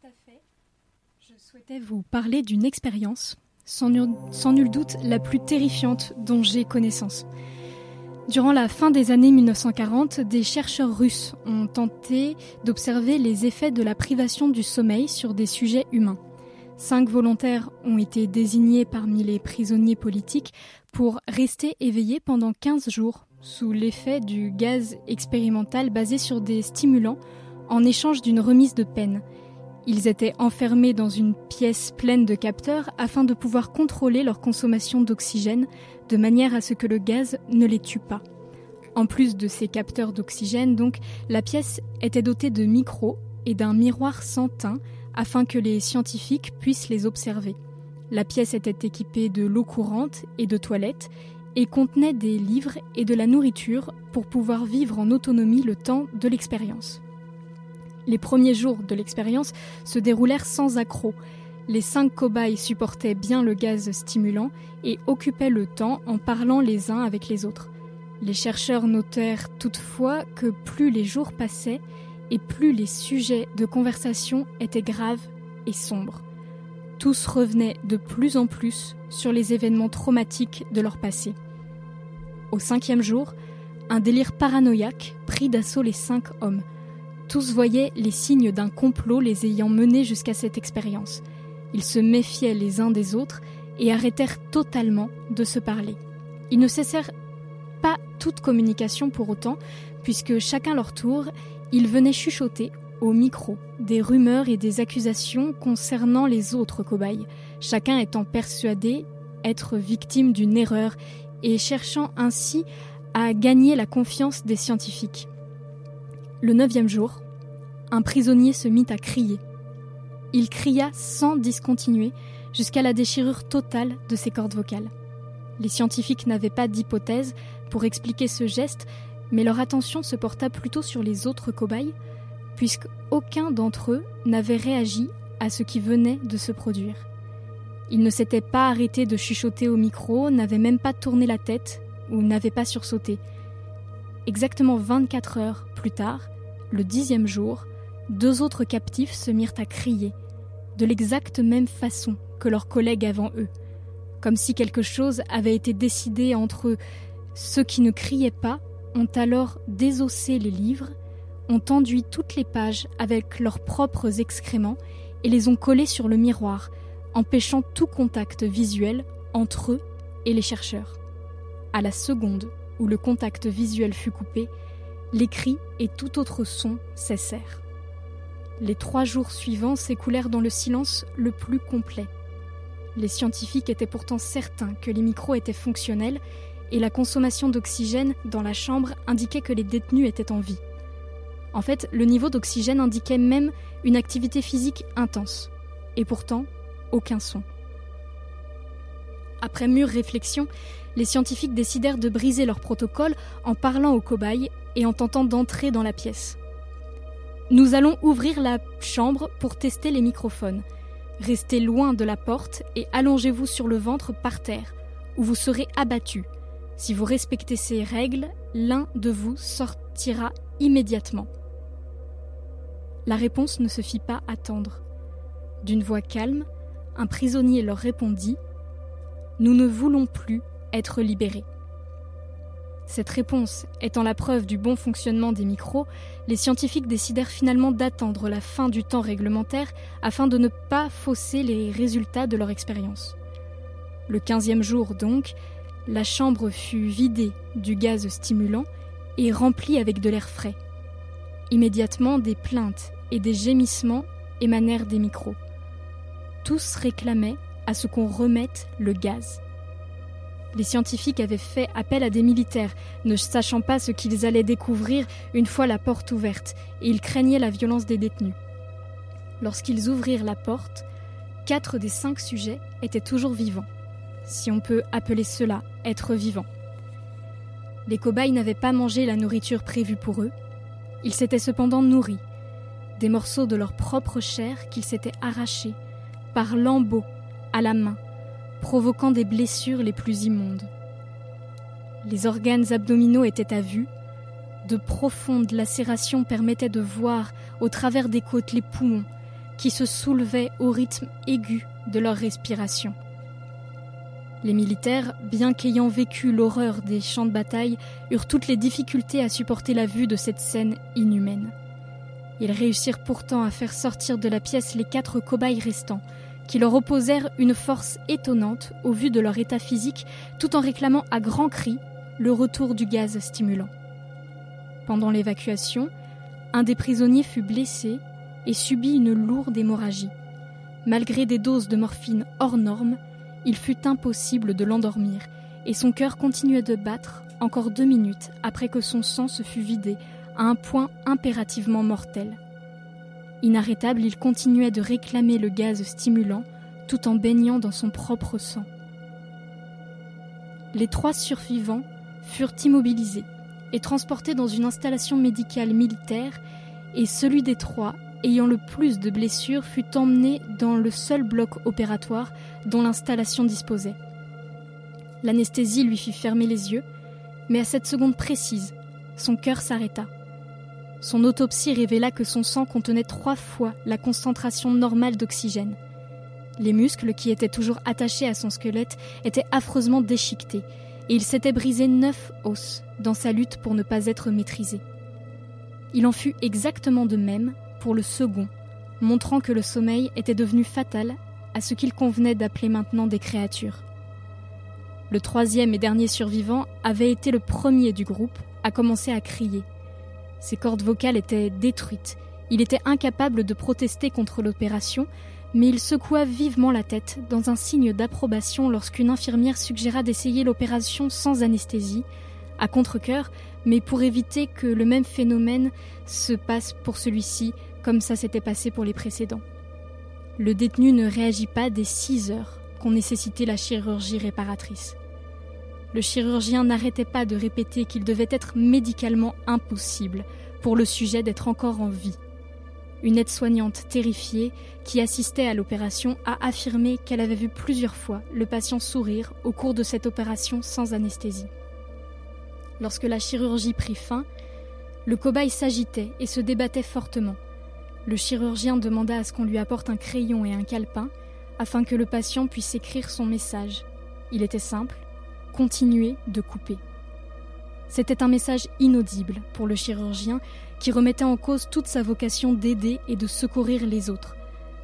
Tout à fait. Je souhaitais vous parler d'une expérience, sans, sans nul doute la plus terrifiante dont j'ai connaissance. Durant la fin des années 1940, des chercheurs russes ont tenté d'observer les effets de la privation du sommeil sur des sujets humains. Cinq volontaires ont été désignés parmi les prisonniers politiques pour rester éveillés pendant 15 jours sous l'effet du gaz expérimental basé sur des stimulants en échange d'une remise de peine. Ils étaient enfermés dans une pièce pleine de capteurs afin de pouvoir contrôler leur consommation d'oxygène de manière à ce que le gaz ne les tue pas. En plus de ces capteurs d'oxygène, donc, la pièce était dotée de micros et d'un miroir sans teint afin que les scientifiques puissent les observer. La pièce était équipée de l'eau courante et de toilettes et contenait des livres et de la nourriture pour pouvoir vivre en autonomie le temps de l'expérience. Les premiers jours de l'expérience se déroulèrent sans accroc. Les cinq cobayes supportaient bien le gaz stimulant et occupaient le temps en parlant les uns avec les autres. Les chercheurs notèrent toutefois que plus les jours passaient et plus les sujets de conversation étaient graves et sombres. Tous revenaient de plus en plus sur les événements traumatiques de leur passé. Au cinquième jour, un délire paranoïaque prit d'assaut les cinq hommes. Tous voyaient les signes d'un complot les ayant menés jusqu'à cette expérience. Ils se méfiaient les uns des autres et arrêtèrent totalement de se parler. Ils ne cessèrent pas toute communication pour autant, puisque chacun leur tour, ils venaient chuchoter au micro des rumeurs et des accusations concernant les autres cobayes, chacun étant persuadé être victime d'une erreur et cherchant ainsi à gagner la confiance des scientifiques. Le neuvième jour, un prisonnier se mit à crier. Il cria sans discontinuer jusqu'à la déchirure totale de ses cordes vocales. Les scientifiques n'avaient pas d'hypothèse pour expliquer ce geste, mais leur attention se porta plutôt sur les autres cobayes, puisqu'aucun d'entre eux n'avait réagi à ce qui venait de se produire. Ils ne s'étaient pas arrêtés de chuchoter au micro, n'avaient même pas tourné la tête ou n'avaient pas sursauté. Exactement 24 heures plus tard, le dixième jour, deux autres captifs se mirent à crier, de l'exacte même façon que leurs collègues avant eux, comme si quelque chose avait été décidé entre eux. Ceux qui ne criaient pas ont alors désossé les livres, ont enduit toutes les pages avec leurs propres excréments et les ont collés sur le miroir, empêchant tout contact visuel entre eux et les chercheurs. À la seconde où le contact visuel fut coupé, les cris et tout autre son cessèrent. Les trois jours suivants s'écoulèrent dans le silence le plus complet. Les scientifiques étaient pourtant certains que les micros étaient fonctionnels et la consommation d'oxygène dans la chambre indiquait que les détenus étaient en vie. En fait, le niveau d'oxygène indiquait même une activité physique intense. Et pourtant, aucun son. Après mûre réflexion, les scientifiques décidèrent de briser leur protocole en parlant aux cobayes et en tentant d'entrer dans la pièce. Nous allons ouvrir la chambre pour tester les microphones. Restez loin de la porte et allongez-vous sur le ventre par terre, où vous serez abattu. Si vous respectez ces règles, l'un de vous sortira immédiatement. La réponse ne se fit pas attendre. D'une voix calme, un prisonnier leur répondit Nous ne voulons plus être libérés. Cette réponse étant la preuve du bon fonctionnement des micros, les scientifiques décidèrent finalement d'attendre la fin du temps réglementaire afin de ne pas fausser les résultats de leur expérience. Le quinzième jour donc, la chambre fut vidée du gaz stimulant et remplie avec de l'air frais. Immédiatement, des plaintes et des gémissements émanèrent des micros. Tous réclamaient à ce qu'on remette le gaz. Les scientifiques avaient fait appel à des militaires, ne sachant pas ce qu'ils allaient découvrir une fois la porte ouverte, et ils craignaient la violence des détenus. Lorsqu'ils ouvrirent la porte, quatre des cinq sujets étaient toujours vivants si on peut appeler cela être vivant. Les cobayes n'avaient pas mangé la nourriture prévue pour eux, ils s'étaient cependant nourris, des morceaux de leur propre chair qu'ils s'étaient arrachés, par lambeaux, à la main, provoquant des blessures les plus immondes. Les organes abdominaux étaient à vue, de profondes lacérations permettaient de voir, au travers des côtes, les poumons, qui se soulevaient au rythme aigu de leur respiration. Les militaires, bien qu'ayant vécu l'horreur des champs de bataille, eurent toutes les difficultés à supporter la vue de cette scène inhumaine. Ils réussirent pourtant à faire sortir de la pièce les quatre cobayes restants, qui leur opposèrent une force étonnante au vu de leur état physique, tout en réclamant à grands cris le retour du gaz stimulant. Pendant l'évacuation, un des prisonniers fut blessé et subit une lourde hémorragie. Malgré des doses de morphine hors normes, il fut impossible de l'endormir, et son cœur continuait de battre encore deux minutes après que son sang se fut vidé à un point impérativement mortel. Inarrêtable, il continuait de réclamer le gaz stimulant tout en baignant dans son propre sang. Les trois survivants furent immobilisés et transportés dans une installation médicale militaire et celui des trois ayant le plus de blessures fut emmené dans le seul bloc opératoire dont l'installation disposait. L'anesthésie lui fit fermer les yeux, mais à cette seconde précise, son cœur s'arrêta. Son autopsie révéla que son sang contenait trois fois la concentration normale d'oxygène. Les muscles qui étaient toujours attachés à son squelette étaient affreusement déchiquetés, et il s'était brisé neuf os dans sa lutte pour ne pas être maîtrisé. Il en fut exactement de même pour le second, montrant que le sommeil était devenu fatal à ce qu'il convenait d'appeler maintenant des créatures. Le troisième et dernier survivant avait été le premier du groupe à commencer à crier. Ses cordes vocales étaient détruites. Il était incapable de protester contre l'opération, mais il secoua vivement la tête dans un signe d'approbation lorsqu'une infirmière suggéra d'essayer l'opération sans anesthésie, à contre-coeur, mais pour éviter que le même phénomène se passe pour celui-ci comme ça s'était passé pour les précédents. Le détenu ne réagit pas des six heures qu'ont nécessité la chirurgie réparatrice. Le chirurgien n'arrêtait pas de répéter qu'il devait être médicalement impossible pour le sujet d'être encore en vie. Une aide-soignante terrifiée qui assistait à l'opération a affirmé qu'elle avait vu plusieurs fois le patient sourire au cours de cette opération sans anesthésie. Lorsque la chirurgie prit fin, le cobaye s'agitait et se débattait fortement. Le chirurgien demanda à ce qu'on lui apporte un crayon et un calepin afin que le patient puisse écrire son message. Il était simple de couper. C'était un message inaudible pour le chirurgien qui remettait en cause toute sa vocation d'aider et de secourir les autres.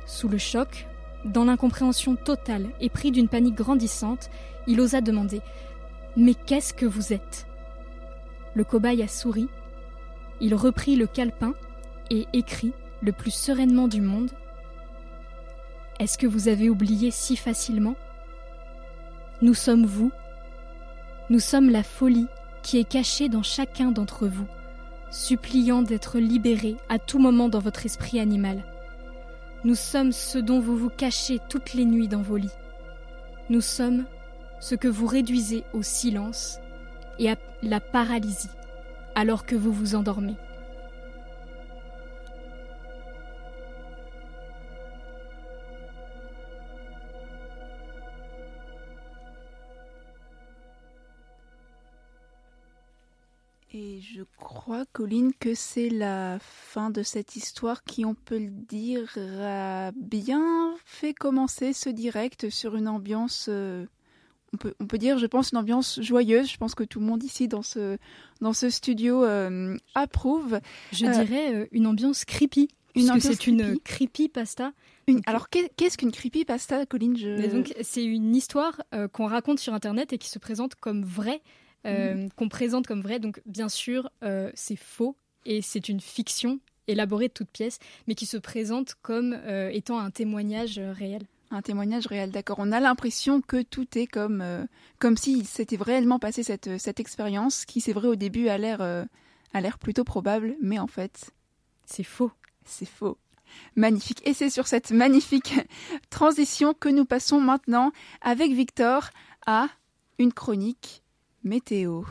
Sous le choc, dans l'incompréhension totale et pris d'une panique grandissante, il osa demander Mais qu'est-ce que vous êtes? Le cobaye a souri. Il reprit le calepin et écrit le plus sereinement du monde Est-ce que vous avez oublié si facilement? Nous sommes vous. Nous sommes la folie qui est cachée dans chacun d'entre vous, suppliant d'être libéré à tout moment dans votre esprit animal. Nous sommes ce dont vous vous cachez toutes les nuits dans vos lits. Nous sommes ce que vous réduisez au silence et à la paralysie alors que vous vous endormez. Je crois, Colline, que c'est la fin de cette histoire qui, on peut le dire, a bien fait commencer ce direct sur une ambiance, euh, on, peut, on peut dire, je pense, une ambiance joyeuse. Je pense que tout le monde ici dans ce, dans ce studio euh, approuve. Je euh, dirais une ambiance creepy. Une puisque c'est une creepy pasta. alors qu'est-ce qu'une creepy pasta, Colline? Je... c'est une histoire qu'on raconte sur Internet et qui se présente comme vraie. Euh, mhm. qu'on présente comme vrai. Donc, bien sûr, euh, c'est faux et c'est une fiction élaborée de toutes pièces, mais qui se présente comme euh, étant un témoignage réel. Un témoignage réel, d'accord. On a l'impression que tout est comme, comme si s'était réellement passé cette, cette expérience, qui, c'est vrai, au début a l'air, a l'air plutôt probable, mais en fait. C'est faux. C'est faux. Magnifique. Et c'est sur cette magnifique transition que nous passons maintenant avec Victor à une chronique météo.